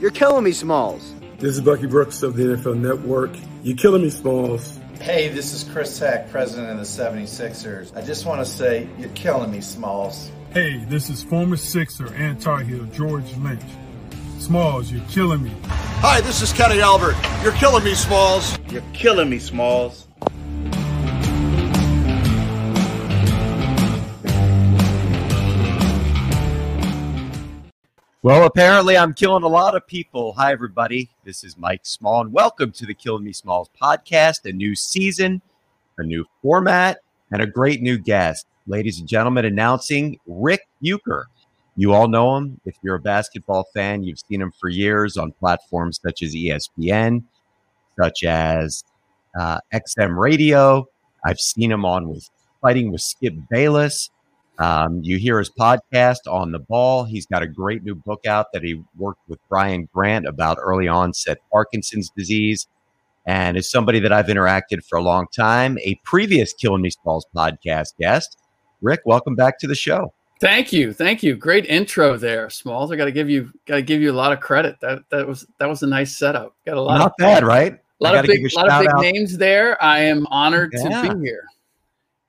You're killing me, Smalls. This is Bucky Brooks of the NFL Network. You're killing me, Smalls. Hey, this is Chris Heck, president of the 76ers. I just want to say, you're killing me, Smalls. Hey, this is former Sixer and Tar Heel George Lynch. Smalls, you're killing me. Hi, this is Kenny Albert. You're killing me, Smalls. You're killing me, Smalls. Well, apparently, I'm killing a lot of people. Hi, everybody. This is Mike Small, and welcome to the Killing Me Smalls podcast. A new season, a new format, and a great new guest. Ladies and gentlemen, announcing Rick Bucher. You all know him. If you're a basketball fan, you've seen him for years on platforms such as ESPN, such as uh, XM Radio. I've seen him on with Fighting with Skip Bayless. Um, you hear his podcast on the ball. He's got a great new book out that he worked with Brian Grant about early onset Parkinson's disease. And is somebody that I've interacted for a long time, a previous Killing Me Smalls podcast guest. Rick, welcome back to the show. Thank you, thank you. Great intro there, Smalls. I got to give you got to give you a lot of credit. That that was that was a nice setup. Got a lot. Not of, bad, right? A lot of big, a lot of big names there. I am honored yeah. to be here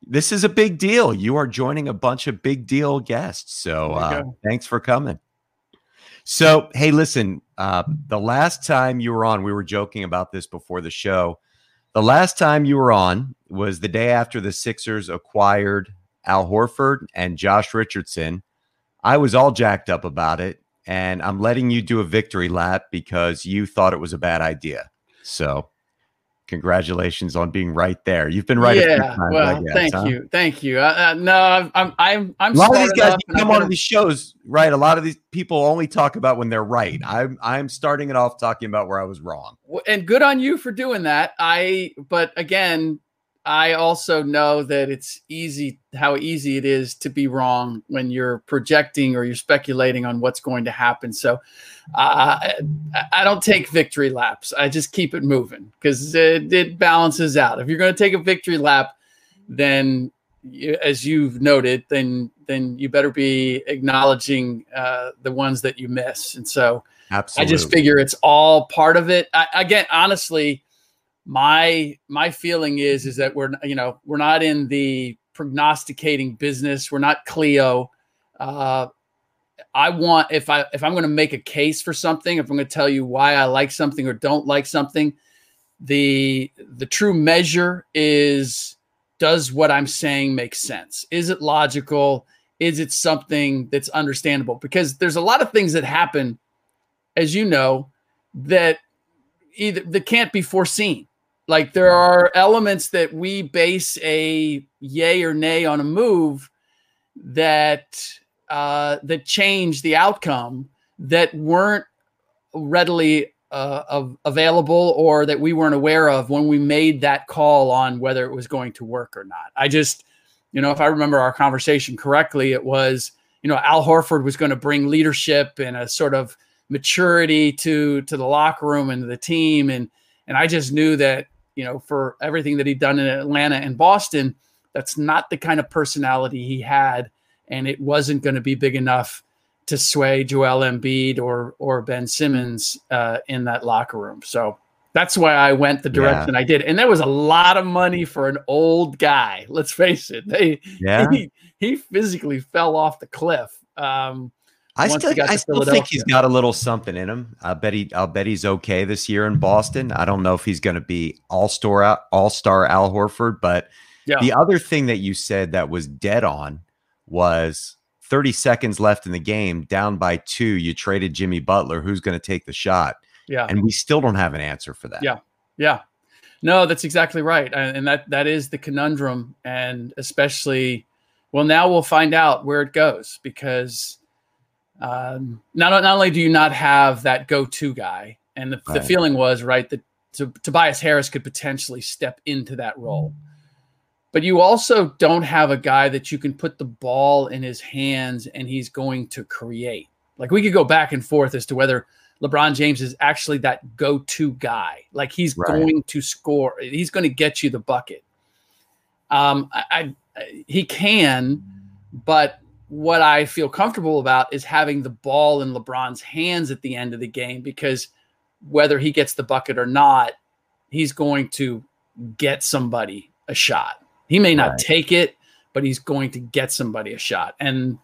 this is a big deal. You are joining a bunch of big deal guests. So uh, thanks for coming. So, hey, listen, uh, the last time you were on, we were joking about this before the show. The last time you were on was the day after the Sixers acquired Al Horford and Josh Richardson. I was all jacked up about it, and I'm letting you do a victory lap because you thought it was a bad idea. So congratulations on being right there. You've been right. Yeah. Times, well, guess, thank huh? you. Thank you. Uh, uh, no, I'm, I'm, I'm, I'm a lot of these guys come on these shows, right? A lot of these people only talk about when they're right. I'm, I'm starting it off talking about where I was wrong. And good on you for doing that. I, but again, I also know that it's easy how easy it is to be wrong when you're projecting or you're speculating on what's going to happen. So uh, I don't take victory laps. I just keep it moving because it, it, balances out. If you're going to take a victory lap, then you, as you've noted, then then you better be acknowledging uh, the ones that you miss. And so Absolutely. I just figure it's all part of it. I, again, honestly my my feeling is is that we're you know we're not in the prognosticating business. We're not Clio. Uh, I want if I if I'm going to make a case for something, if I'm going to tell you why I like something or don't like something, the the true measure is does what I'm saying make sense? Is it logical? Is it something that's understandable? Because there's a lot of things that happen, as you know, that either that can't be foreseen. Like there are elements that we base a yay or nay on a move that uh, that change the outcome that weren't readily uh, of, available or that we weren't aware of when we made that call on whether it was going to work or not. I just, you know, if I remember our conversation correctly, it was, you know, Al Horford was going to bring leadership and a sort of maturity to to the locker room and the team, and and I just knew that you know, for everything that he'd done in Atlanta and Boston, that's not the kind of personality he had, and it wasn't going to be big enough to sway Joel Embiid or or Ben Simmons uh, in that locker room. So that's why I went the direction yeah. I did, and there was a lot of money for an old guy. Let's face it, they yeah. he, he physically fell off the cliff. Um, I still, I still think he's got a little something in him. I bet he, I'll bet he's okay this year in Boston. I don't know if he's going to be all star, all star Al Horford, but yeah. the other thing that you said that was dead on was 30 seconds left in the game, down by two. You traded Jimmy Butler. Who's going to take the shot? Yeah, and we still don't have an answer for that. Yeah, yeah, no, that's exactly right, and that that is the conundrum, and especially, well, now we'll find out where it goes because um, not not only do you not have that go-to guy, and the, right. the feeling was right that to, Tobias Harris could potentially step into that role, but you also don't have a guy that you can put the ball in his hands and he's going to create. Like we could go back and forth as to whether LeBron James is actually that go-to guy. Like he's right. going to score. He's going to get you the bucket. Um, I, I he can, but what I feel comfortable about is having the ball in LeBron's hands at the end of the game because whether he gets the bucket or not, he's going to get somebody a shot. He may not right. take it, but he's going to get somebody a shot. And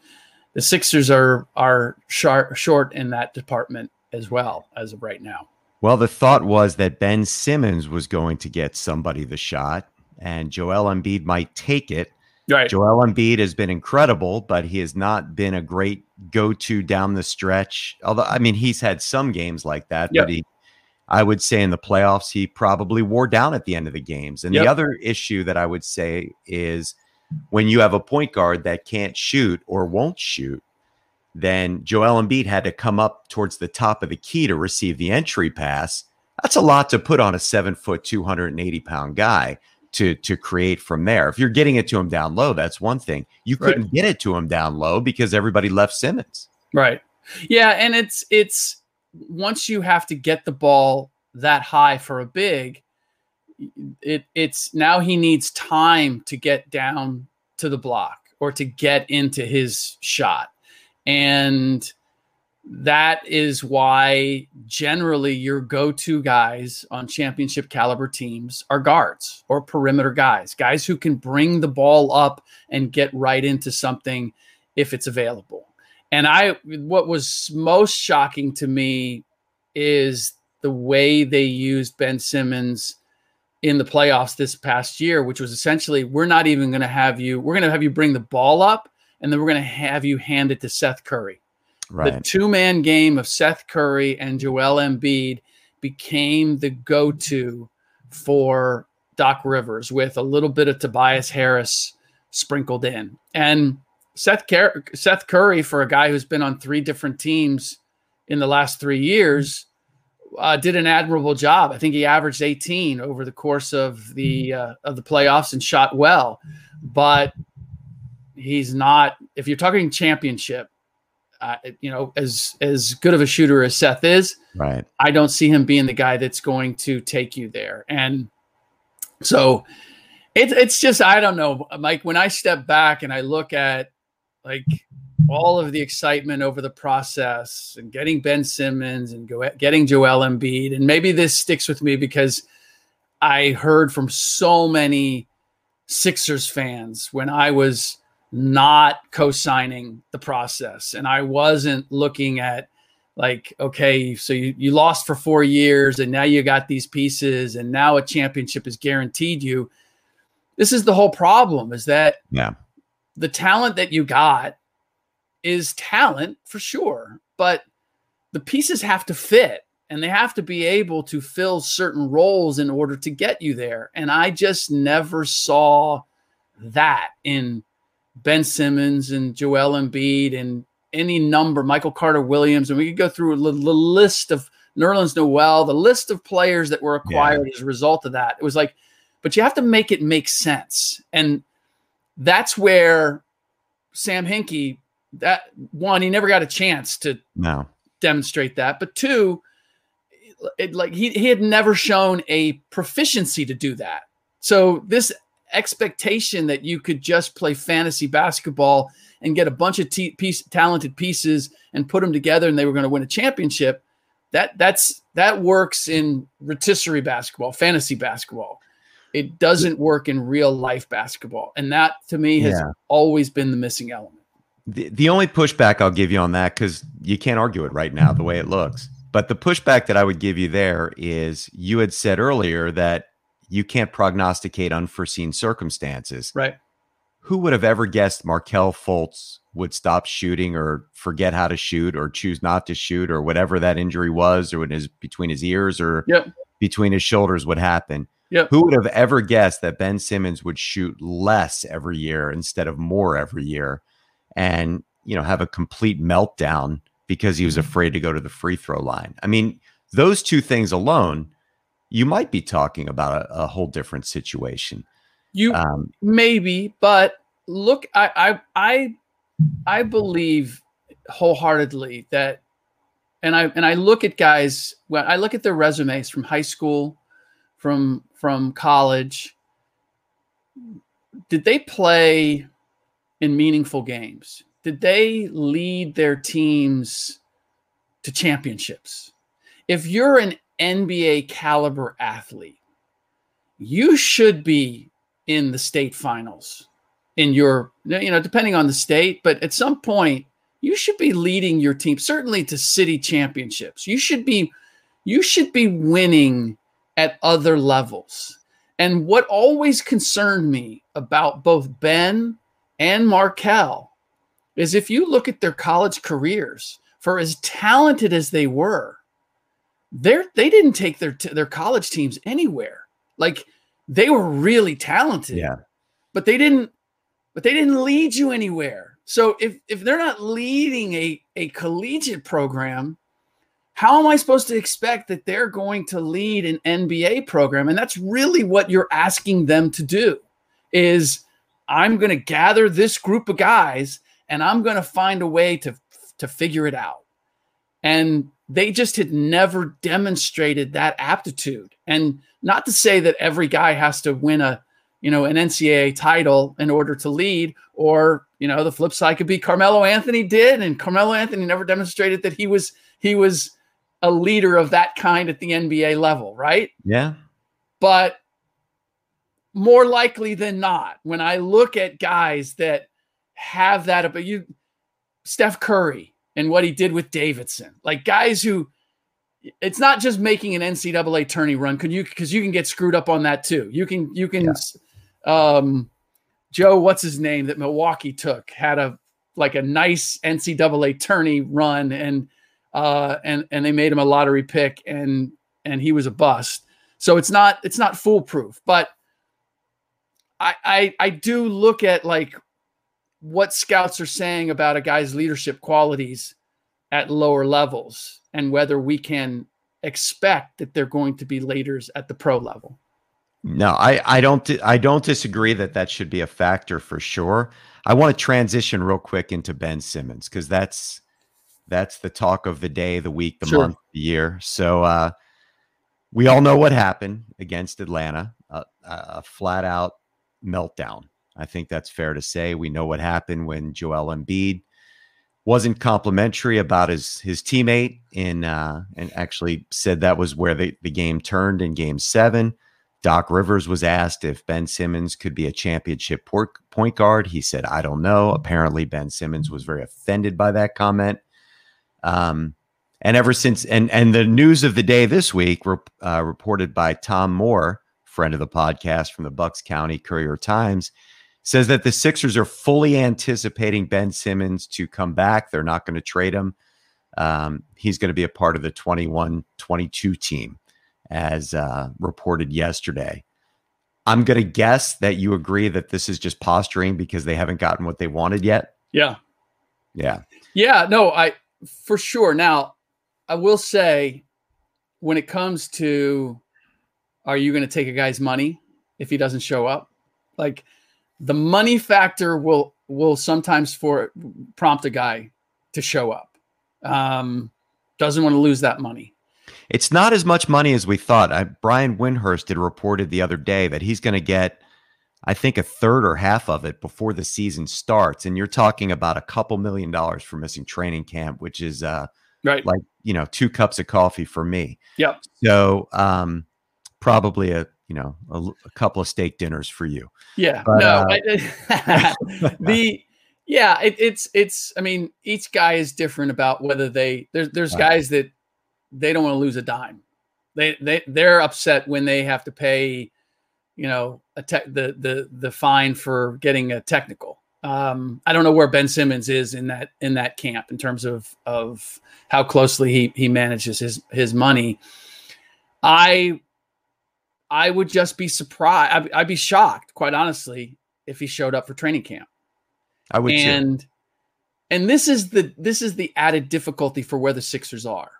the Sixers are are short, short in that department as well as of right now. Well, the thought was that Ben Simmons was going to get somebody the shot, and Joel Embiid might take it. Right. Joel Embiid has been incredible, but he has not been a great go-to down the stretch. Although, I mean, he's had some games like that, yep. but he, I would say, in the playoffs, he probably wore down at the end of the games. And yep. the other issue that I would say is when you have a point guard that can't shoot or won't shoot, then Joel Embiid had to come up towards the top of the key to receive the entry pass. That's a lot to put on a seven foot, 280 pound guy to, to create from there. If you're getting it to him down low, that's one thing. You couldn't right. get it to him down low because everybody left Simmons. Right. Yeah. And it's, it's once you have to get the ball that high for a big, it it's now he needs time to get down to the block or to get into his shot. And that is why generally your go-to guys on championship caliber teams are guards or perimeter guys, guys who can bring the ball up and get right into something if it's available. And I what was most shocking to me is the way they used Ben Simmons in the playoffs this past year, which was essentially we're not even going to have you, we're going to have you bring the ball up and then we're going to have you hand it to Seth Curry. Right. The two man game of Seth Curry and Joel Embiid became the go to for Doc Rivers with a little bit of Tobias Harris sprinkled in. And Seth, Car- Seth Curry, for a guy who's been on three different teams in the last three years, uh, did an admirable job. I think he averaged 18 over the course of the uh, of the playoffs and shot well, but he's not. If you're talking championship, uh, you know, as as good of a shooter as Seth is, right? I don't see him being the guy that's going to take you there. And so, it's it's just I don't know, Mike. When I step back and I look at like all of the excitement over the process and getting Ben Simmons and go, getting Joel Embiid. And maybe this sticks with me because I heard from so many Sixers fans when I was not co-signing the process. And I wasn't looking at like okay so you, you lost for four years and now you got these pieces and now a championship is guaranteed you. This is the whole problem is that yeah. the talent that you got is talent for sure, but the pieces have to fit and they have to be able to fill certain roles in order to get you there. And I just never saw that in Ben Simmons and Joel Embiid and any number, Michael Carter Williams, and we could go through the, list of Nerlens Noel, the list of players that were acquired yeah. as a result of that. It was like, but you have to make it make sense. And that's where Sam Hinkie that one he never got a chance to no. demonstrate that but two it, like he, he had never shown a proficiency to do that so this expectation that you could just play fantasy basketball and get a bunch of t- piece, talented pieces and put them together and they were going to win a championship that that's that works in rotisserie basketball fantasy basketball it doesn't work in real life basketball and that to me has yeah. always been the missing element the, the only pushback I'll give you on that, because you can't argue it right now the way it looks, but the pushback that I would give you there is you had said earlier that you can't prognosticate unforeseen circumstances. Right. Who would have ever guessed Markelle Fultz would stop shooting or forget how to shoot or choose not to shoot or whatever that injury was or in his between his ears or yep. between his shoulders would happen? Yep. Who would have ever guessed that Ben Simmons would shoot less every year instead of more every year? and you know have a complete meltdown because he was mm-hmm. afraid to go to the free throw line. I mean, those two things alone, you might be talking about a, a whole different situation. You um, maybe, but look, I, I I I believe wholeheartedly that, and I and I look at guys when I look at their resumes from high school, from from college. Did they play in meaningful games? did they lead their teams to championships? If you're an NBA caliber athlete, you should be in the state finals in your you know depending on the state but at some point you should be leading your team certainly to city championships. You should be you should be winning at other levels. And what always concerned me about both ben and markelle is if you look at their college careers for as talented as they were they're they didn't take their their college teams anywhere. Like they were really talented Yeah. but they didn't but they didn't lead you anywhere. So if if they're not leading a a collegiate program how am i supposed to expect that they're going to lead an nba program? And that's really what you're asking them to do is i'm going to gather this group of guys and i'm going to find a way to to figure it out and they just had never demonstrated that aptitude and not to say that every guy has to win a you know an ncaa title in order to lead or you know the flip side could be carmelo anthony did and carmelo anthony never demonstrated that he was he was a leader of that kind at the nba level right Yeah. but more likely than not, when I look at guys that have that, but you, Steph Curry and what he did with Davidson, like guys who, it's not just making an NCAA tourney run. Can you because you can get screwed up on that too. You can you can, um, Joe, what's his name that Milwaukee took had a like a nice NCAA tourney run and uh and and they made him a lottery pick and and he was a bust. So it's not it's not foolproof, but I I I do look at like what scouts are saying about a guy's leadership qualities at lower levels and whether we can expect that they're going to be leaders at the pro level. No, I, I don't I don't disagree that that should be a factor for sure. I want to transition real quick into Ben Simmons because that's that's the talk of the day, the week, the Sure. month, the year. So uh, we all know what happened against Atlanta, a, a a flat out meltdown. I think that's fair to say. We know what happened when Joel Embiid wasn't complimentary about his his teammate in uh, and actually said that was where the, the game turned in game seven. Doc Rivers was asked if Ben Simmons could be a championship point guard. He said, I don't know. Apparently, Ben Simmons was very offended by that comment. Um, and ever since, and and the news of the day this week, rep, uh, reported by Tom Moore, friend of the podcast from the Bucks County Courier Times, says that the Sixers are fully anticipating Ben Simmons to come back. They're not going to trade him. Um, he's going to be a part of the 21 22 team, as uh, reported yesterday. I'm going to guess that you agree that this is just posturing because they haven't gotten what they wanted yet. Yeah. Yeah. Yeah, no, I for sure. Now, I will say when it comes to are you going to take a guy's money if he doesn't show up? Like the money factor will will sometimes for prompt a guy to show up. Um doesn't want to lose that money. It's not as much money as we thought. I, Brian Windhorst had reported the other day that he's going to get, I think, a third or half of it before the season starts. And you're talking about a couple million dollars for missing training camp, which is uh, Right. like you know two cups of coffee for me. Yep. So um, probably a you know a couple of steak dinners for you. Yeah, But, no, uh, I- the yeah, it, it's it's. I mean, each guy is different about whether they there's there's Right. guys that they don't want to lose a dime. They they they're upset when they have to pay, you know, a tech the the the fine for getting a technical. Um, I don't know where Ben Simmons is in that in that camp in terms of of how closely he he manages his his money. I I would just be surprised. I'd, I'd be shocked, quite honestly, if he showed up for training camp. I would too. and and this is the this is the added difficulty for where the Sixers are.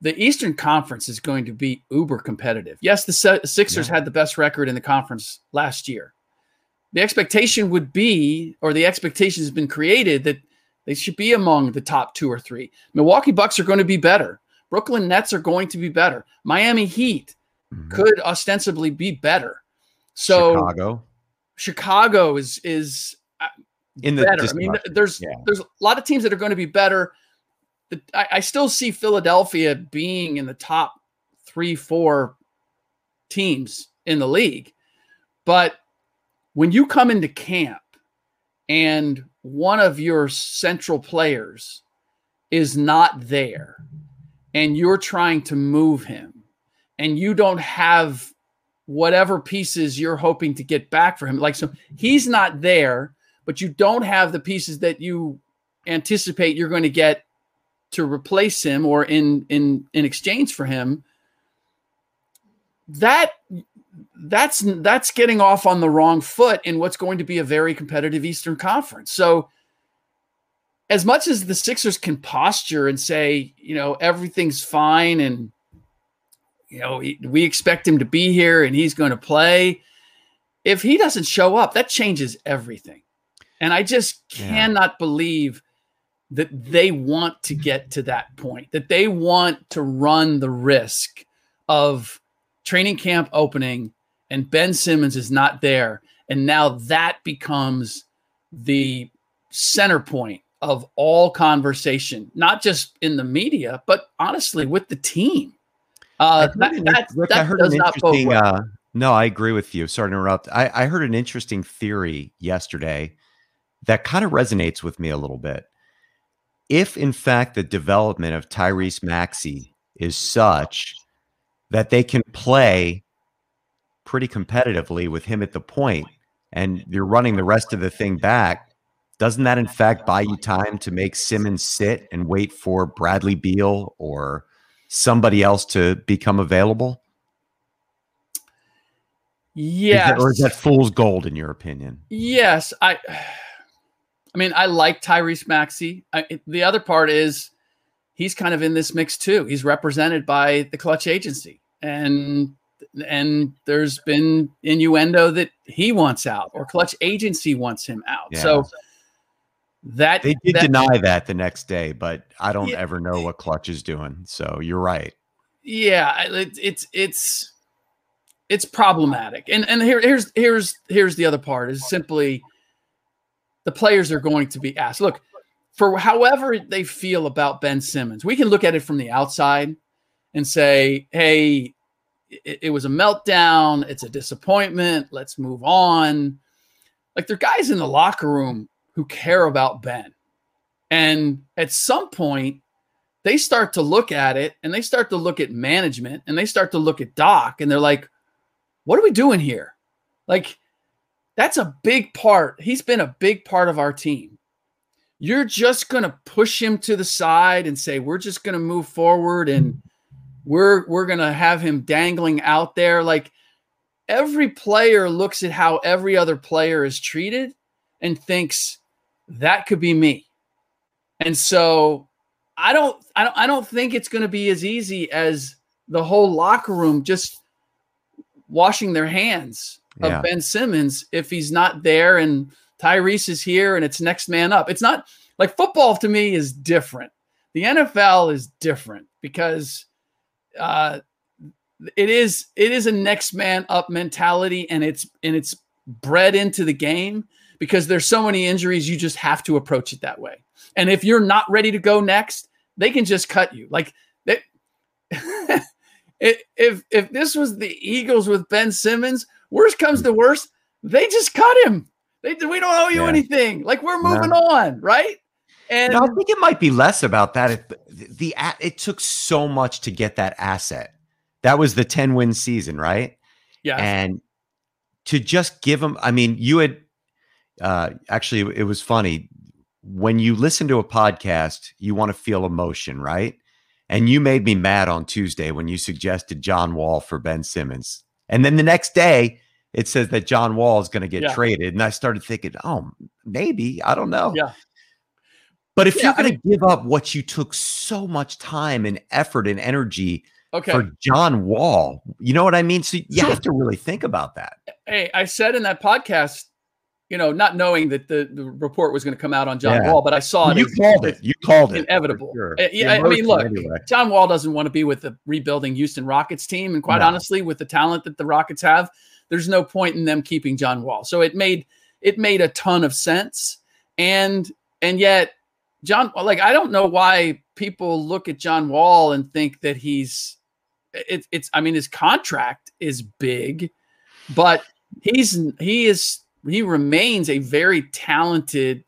The Eastern Conference is going to be uber competitive. Yes, the Se- Sixers had the best record in the conference last year. The expectation would be, or the expectation has been created that they should be among the top two or three. Milwaukee Bucks are going to be better. Brooklyn Nets are going to be better. Miami Heat Mhm. could ostensibly be better. So Chicago. Chicago is is in the better. I mean, there's Yeah. there's a lot of teams that are going to be better. I, I still see Philadelphia being in the top three, four teams in the league, but when you come into camp and one of your central players is not there, and you're trying to move him, and you don't have whatever pieces you're hoping to get back for him, like so he's not there but you don't have the pieces that you anticipate you're going to get to replace him or in in in exchange for him that that's that's getting off on the wrong foot in what's going to be a very competitive Eastern Conference. So as much as the Sixers can posture and say, you know, everything's fine and you know, he- we expect him to be here and he's going to play, if he doesn't show up, that changes everything. And I just Yeah. cannot believe that they want to get to that point, that they want to run the risk of training camp opening and Ben Simmons is not there. And now that becomes the center point of all conversation, not just in the media, but honestly with the team. Uh, heard that, an- that, Rick, that does not bode well. Uh, no, I agree with you. Sorry to interrupt. I, I heard an interesting theory yesterday that kind of resonates with me a little bit. If, in fact, the development of Tyrese Maxey is such that they can play pretty competitively with him at the point, and you're running the rest of the thing back, doesn't that in fact buy you time to make Simmons sit and wait for Bradley Beal or somebody else to become available? Is that- or is that fool's gold in your opinion? Yes, I. I mean, I like Tyrese Maxey. I, the other part is he's kind of in this mix too. He's represented by the Clutch Agency, and and there's been innuendo that he wants out or Clutch Agency wants him out. Yeah. So that They did that- deny that the next day, but I don't Yeah. ever know what Clutch is doing. So you're right. yeah it, it's it's it's problematic and and here, here's here's here's the other part is simply the players are going to be asked look for however they feel about ben simmons we can look at it from the outside and say hey it, it was a meltdown it's a disappointment let's move on like there are guys in the locker room who care about ben and at some point they start to look at it and they start to look at management and they start to look at Doc and they're like, what are we doing here? Like, that's a big part. He's been a big part of our team. You're just going to push him to the side and say, we're just going to move forward and we're we're going to have him dangling out there like every player looks at how every other player is treated and thinks that could be me. And so I don't I don't I don't think it's going to be as easy as the whole locker room just washing their hands of Yeah. Ben Simmons if he's not there and Tyrese is here and it's next man up. It's not like football to me is different. The NFL is different because uh it is it is a next man up mentality and it's and it's bred into the game because there's so many injuries you just have to approach it that way. And if you're not ready to go next, they can just cut you. Like they, if if this was the Eagles with Ben Simmons, worst comes to worst, they just cut him. They we don't owe you Yeah. anything. Like we're No. moving on, right? And No, I think it might be less about that. It, the, the it took so much to get that asset. That was the 10 win season, right? yeah, And to just give them, I mean, you had uh, actually, it was funny. When you listen to a podcast, you want to feel emotion, right? And you made me mad on Tuesday when you suggested John Wall for Ben Simmons. And then the next day, it says that John Wall is going to get Yeah. traded. And I started thinking, oh, maybe. I don't know. Yeah. But if Yeah, you're going to give up what you took so much time and effort and energy okay. for John Wall, you know what I mean? So you Sure. have to really think about that. hey, I said in that podcast, you know, not knowing that the, the report was going to come out on John Yeah. Wall, but I saw it. you as- called it. You called it. inevitable. sure. Uh, yeah, I mean, look, anyway. John Wall doesn't want to be with the rebuilding Houston Rockets team, and quite No. honestly, with the talent that the Rockets have, there's no point in them keeping John Wall. So it made it made a ton of sense, and and yet John, like I don't know why people look at John Wall and think that he's it, it's. I mean, his contract is big, but he's he is he remains a very talented,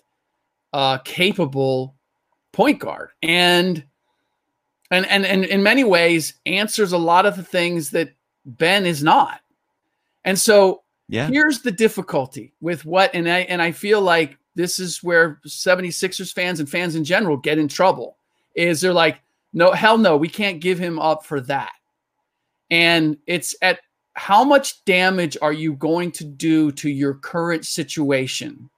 uh, capable point guard, and and and and in many ways answers a lot of the things that Ben is not. And so Yeah. here's the difficulty with what and I and I feel like this is where 76ers fans and fans in general get in trouble is they're like no hell no we can't give him up for that. And it's at how much damage are you going to do to your current situation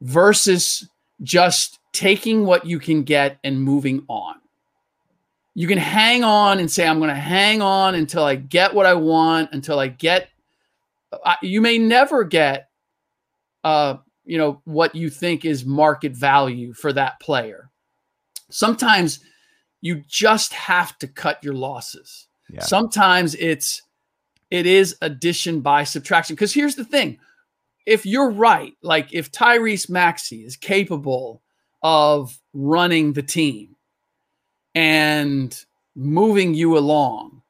versus just taking what you can get and moving on. You can hang on and say, I'm going to hang on until I get what I want, until I get. I, you may never get, uh, you know, what you think is market value for that player. Sometimes you just have to cut your losses. Yeah. Sometimes it's it is addition by subtraction. Because here's the thing: if you're right, like if Tyrese Maxey is capable of running the team and moving you along,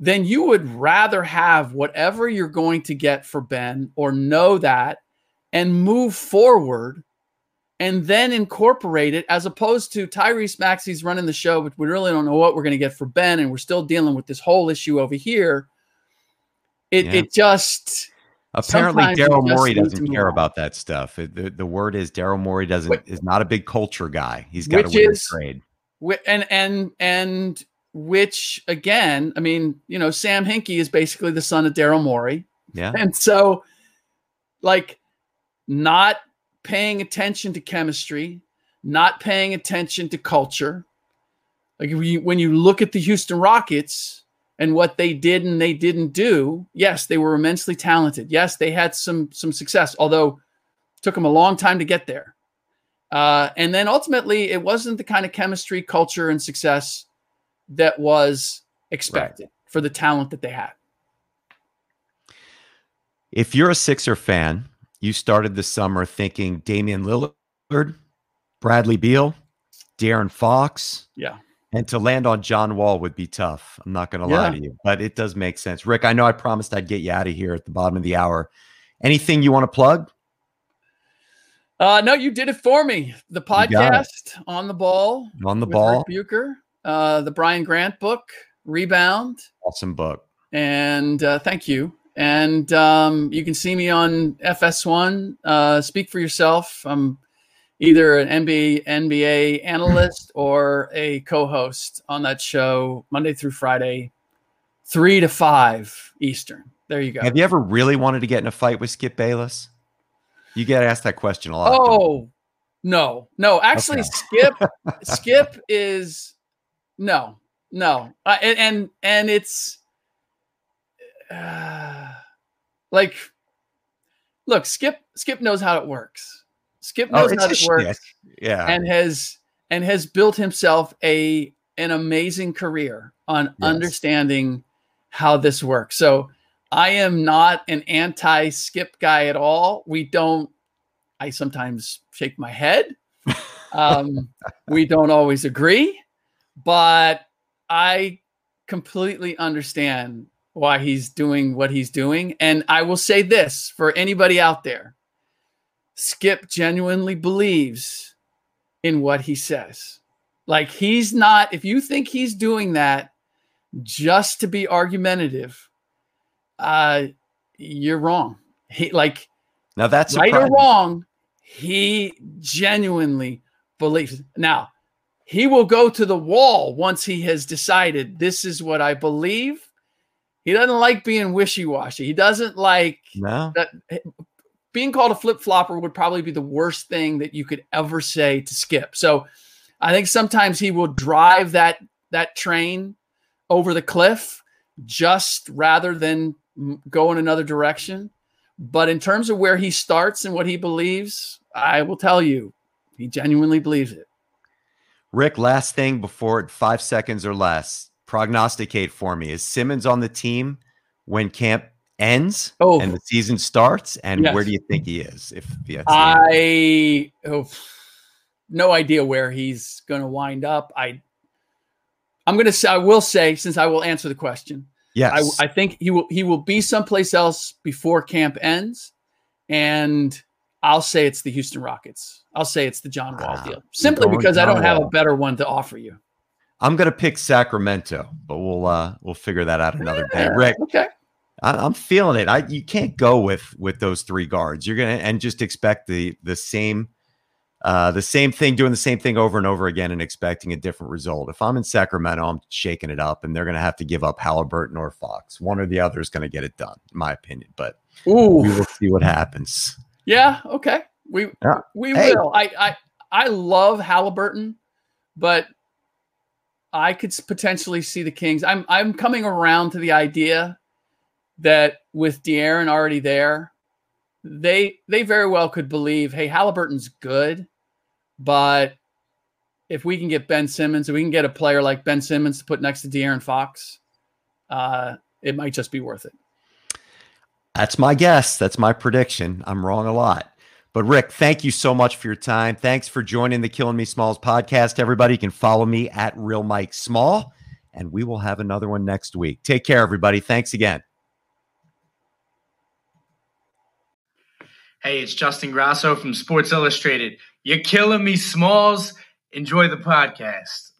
then you would rather have whatever you're going to get for Ben or know that and move forward and then incorporate it as opposed to Tyrese Maxey's running the show, but we really don't know what we're going to get for Ben. And we're still dealing with this whole issue over here. It, Yeah. it just, Apparently, Daryl Morey doesn't care about that stuff. It- the, the word is Daryl Morey doesn't Wh- is not a big culture guy. He's got to Which win is- trade. And and and which again, I mean, you know, Sam Hinkie is basically the son of Daryl Morey, Yeah. and so like not paying attention to chemistry, not paying attention to culture. Like when you, when you look at the Houston Rockets and what they did and they didn't do, yes, they were immensely talented. Yes, they had some some success, although it took them a long time to get there. Uh, and then ultimately, it wasn't the kind of chemistry, culture, and success that was expected for the talent that they had. If you're a Sixer fan, you started the summer thinking Damian Lillard, Bradley Beal, De'Aaron Fox, Yeah. And to land on John Wall would be tough. I'm not going to lie to you, but it does make sense. Rick, I know I promised I'd get you out of here at the bottom of the hour. Anything you want to plug? Uh, no, you did it for me. The podcast on the ball, On the ball. Rick Bucher, uh, the Brian Grant book, Rebound, Awesome book. and uh, thank you. And um, you can see me on FS1. Uh, speak for yourself. I'm either an NBA NBA analyst or a co-host on that show Monday through Friday, three to five Eastern. There you go. Have you ever really wanted to get in a fight with Skip Bayless? You get asked that question a lot. Oh no, no. Actually, Okay. Skip, Skip is no, no, uh, and and, and it's uh, like, look, Skip, Skip knows how it works. Skip Oh, knows it's how shtick. works, Yeah. and has and has built himself a an amazing career on Yes. understanding how this works. So I am not an anti skip guy at all. We don't, I sometimes shake my head. Um, we don't always agree, but I completely understand why he's doing what he's doing. And I will say this for anybody out there Skip genuinely believes in what he says. Like he's not, if you think he's doing that just to be argumentative, uh, you're wrong. He like now that's right or wrong, he genuinely believes. Now, he will go to the wall once he has decided this is what I believe. He doesn't like being wishy-washy. He doesn't like No. that being called a flip-flopper would probably be the worst thing that you could ever say to Skip. So, I think sometimes he will drive that that train over the cliff just rather than go in another direction. But in terms of where he starts and what he believes, I will tell you, he genuinely believes it. Rick, last thing before five seconds or less, prognosticate for me. Is Simmons on the team when camp ends Oh. and the season starts? And Yes. where do you think he is? If yeah, I oh, no idea where he's going to wind up. I I'm going to say I will say since I will answer the question. yes, I, I think he will he will be someplace else before camp ends, and I'll say it's the Houston Rockets. I'll say it's the John Wall deal simply going because I don't have a better one to offer you. I'm gonna pick Sacramento, but we'll uh we'll figure that out another day. Rick, okay. I, I'm feeling it. I you can't go with with those three guards. You're gonna and just expect the the same uh the same thing, doing the same thing over and over again and expecting a different result. If I'm in Sacramento, I'm shaking it up, and they're gonna have to give up Halliburton or Fox. One or the other is gonna get it done, in my opinion. But we will see what happens. yeah, okay. We Yeah. we Hey. will. I I I love Halliburton, but I could potentially see the Kings. I'm I'm coming around to the idea that with De'Aaron already there, they they very well could believe, hey, Halliburton's good, but if we can get Ben Simmons, if we can get a player like Ben Simmons to put next to De'Aaron Fox, uh, it might just be worth it. That's my guess. That's my prediction. I'm wrong a lot. But Rick, thank you so much for your time. Thanks for joining the Killing Me Smalls podcast. Everybody can follow me at Real Mike Small, and we will have another one next week. Take care, everybody. Thanks again. Hey, it's Justin Grasso from Sports Illustrated. You're killing me, Smalls. Enjoy the podcast.